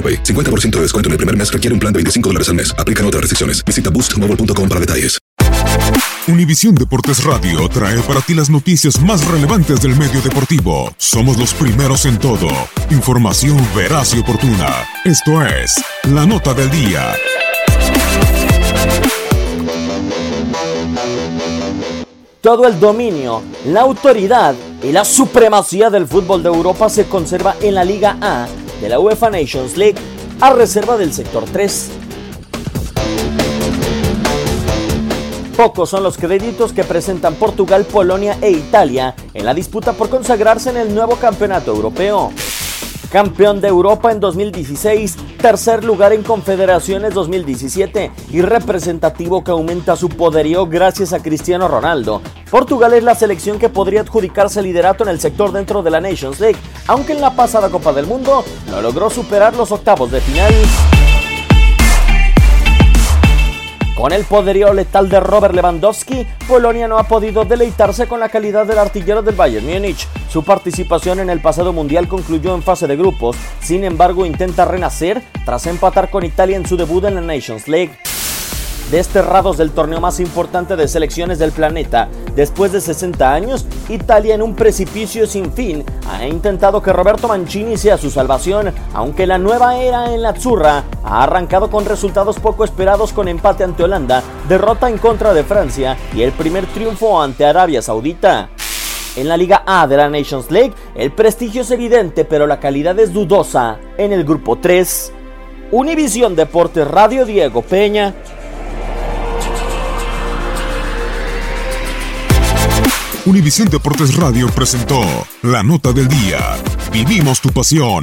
AroPay. 50% de descuento en el primer mes requiere un plan de 25 dólares al mes. Aplican otras restricciones. Visita boostmobile.com para detalles. Univisión Deportes Radio trae para ti las noticias más relevantes del medio deportivo. Somos los primeros en todo. Información veraz y oportuna. Esto es La Nota del Día. Todo el dominio, la autoridad y la supremacía del fútbol de Europa se conserva en la Liga A de la UEFA Nations League a reserva del sector 3. Pocos son los créditos que presentan Portugal, Polonia e Italia en la disputa por consagrarse en el nuevo campeonato europeo. Campeón de Europa en 2016, tercer lugar en Confederaciones 2017 y representativo que aumenta su poderío gracias a Cristiano Ronaldo. Portugal es la selección que podría adjudicarse liderato en el sector dentro de la Nations League, aunque en la pasada Copa del Mundo no logró superar los octavos de final. Con el poderío letal de Robert Lewandowski, Polonia no ha podido deleitarse con la calidad del artillero del Bayern Múnich. Su participación en el pasado mundial concluyó en fase de grupos, sin embargo intenta renacer tras empatar con Italia en su debut en la Nations League desterrados del torneo más importante de selecciones del planeta. Después de 60 años, Italia en un precipicio sin fin ha intentado que Roberto Mancini sea su salvación, aunque la nueva era en la Azzurra ha arrancado con resultados poco esperados con empate ante Holanda, derrota en contra de Francia y el primer triunfo ante Arabia Saudita. En la Liga A de la Nations League, el prestigio es evidente, pero la calidad es dudosa. En el grupo 3, Univisión Deportes Radio Diego Peña Univisión Deportes Radio presentó la nota del día. Vivimos tu pasión.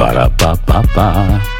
Parapapá.